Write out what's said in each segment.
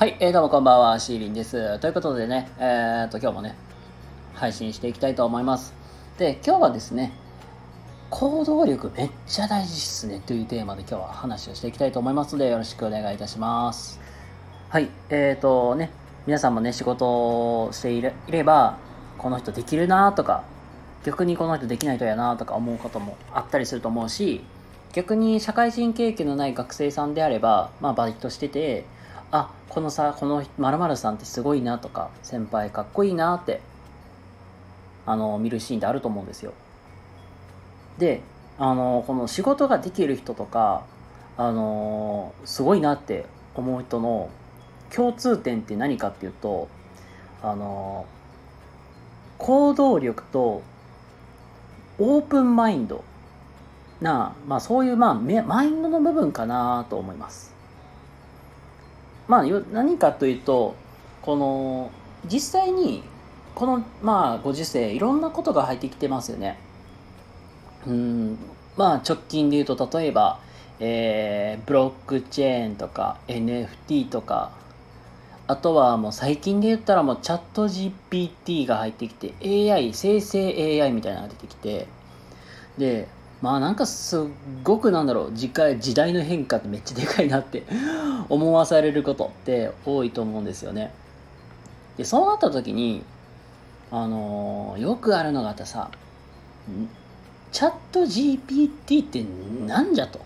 はい、えー、どうもこんばんは、シーリンです。ということでね、えーと、今日もね、配信していきたいと思います。で、今日はですね、行動力めっちゃ大事っすねというテーマで今日は話をしていきたいと思いますので、よろしくお願いいたします。はい、えーとね、皆さんもね、仕事をしていれば、この人できるなとか、逆にこの人できない人やなとか思うこともあったりすると思うし、逆に社会人経験のない学生さんであれば、まあ、バイトしてて、あこのさこの〇〇さんってすごいなとか先輩かっこいいなってあの見るシーンってあると思うんですよ。であのこの仕事ができる人とかあのすごいなって思う人の共通点って何かっていうとあの行動力とオープンマインドな、まあ、そういう、まあ、マインドの部分かなと思います。まあ、何かというとこの実際にこのまあご時世いろんなことが入ってきてますよね。うんまあ直近で言うと例えば、えー、ブロックチェーンとか NFT とかあとはもう最近で言ったらもうチャット GPT が入ってきて AI 生成 AI みたいなのが出てきてでまあなんかすっごくなんだろう時代時代の変化ってめっちゃでかいなって 思わされることって多いと思うんですよね。でそうなった時にあのーよくあるのがあってさチャット GPT ってなんじゃと。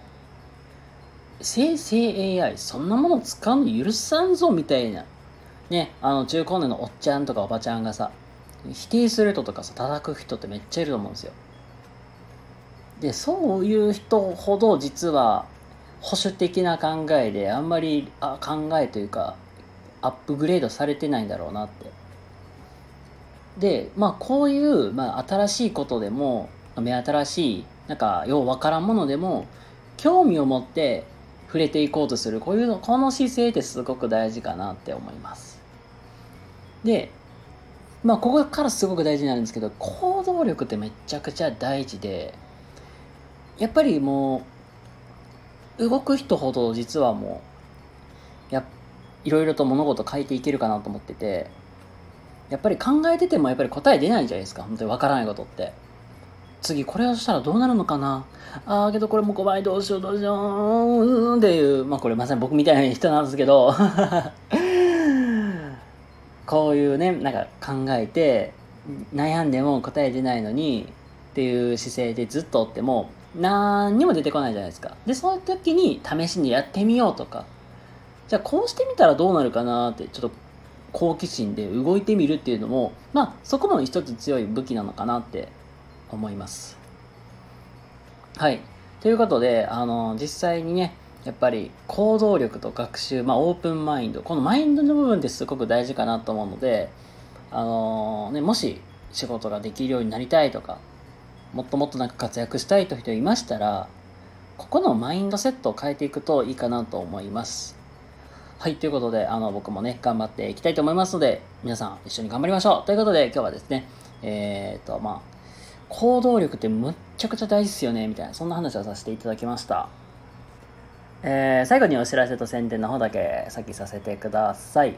生成 AI そんなもの使うの許さんぞみたいな。ねあの中高年のおっちゃんとかおばちゃんがさ否定する人とかさ叩く人ってめっちゃいると思うんですよ。でそういう人ほど実は保守的な考えであんまりあ考えというかアップグレードされてないんだろうなって。でまあこういう、まあ、新しいことでも目新しいなんかようわからんものでも興味を持って触れていこうとするこういうのこの姿勢ってすごく大事かなって思います。でまあここからすごく大事になるんですけど行動力ってめちゃくちゃ大事でやっぱりもう動く人ほど実はもうやいろいろと物事変えていけるかなと思っててやっぱり考えててもやっぱり答え出ないじゃないですか本当に分からないことって。次これをしたらどうなるのかな？ああけどこれも怖いどうしようどうしようっていうまあこれまさに僕みたいな人なんですけど。こういうねなんか考えて悩んでも答え出ないのにっていう姿勢でずっとおっても何にも出てこないじゃないですか。でその時に試しにやってみようとか。じゃあこうしてみたらどうなるかなってちょっと好奇心で動いてみるっていうのもまあそこも一つ強い武器なのかなって思います。はい。ということであの実際にねやっぱり行動力と学習、まあ、オープンマインドこのマインドの部分ってすごく大事かなと思うのであのね、もし仕事ができるようになりたいとかもっともっとなんか活躍したいという人いましたらここのマインドセットを変えていくといいかなと思いますはいということであの僕もね頑張っていきたいと思いますので皆さん一緒に頑張りましょうということで今日はですねえっ、とまあ行動力ってむっちゃくちゃ大事ですよねみたいなそんな話をさせていただきましたえー最後にお知らせと宣伝の方だけ先させてください。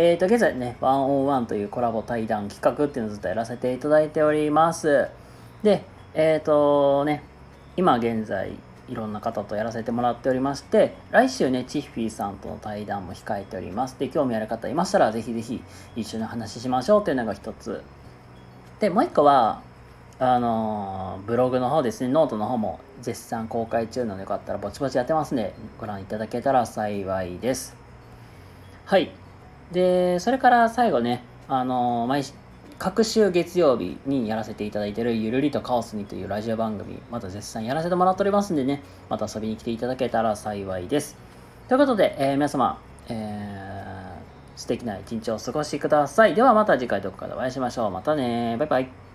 えーと、現在ね、101というコラボ対談企画っていうのをずっとやらせていただいております。で、えーとね、今現在いろんな方とやらせてもらっておりまして、来週ね、チッフィーさんとの対談も控えております。で、興味ある方いましたら、ぜひぜひ一緒にお話ししましょうというのが一つ。で、もう一個は、あのブログの方ですね、ノートの方も絶賛公開中なのでよかったらぼちぼちやってますんで、ご覧いただけたら幸いです。はい。で、それから最後ね、あの毎し各週月曜日にやらせていただいているゆるりとカオスにというラジオ番組、また絶賛やらせてもらっておりますんでね、また遊びに来ていただけたら幸いです。ということで、えー皆様、えー素敵な一日をお過ごしください。ではまた次回どこかでお会いしましょう。またね。バイバイ。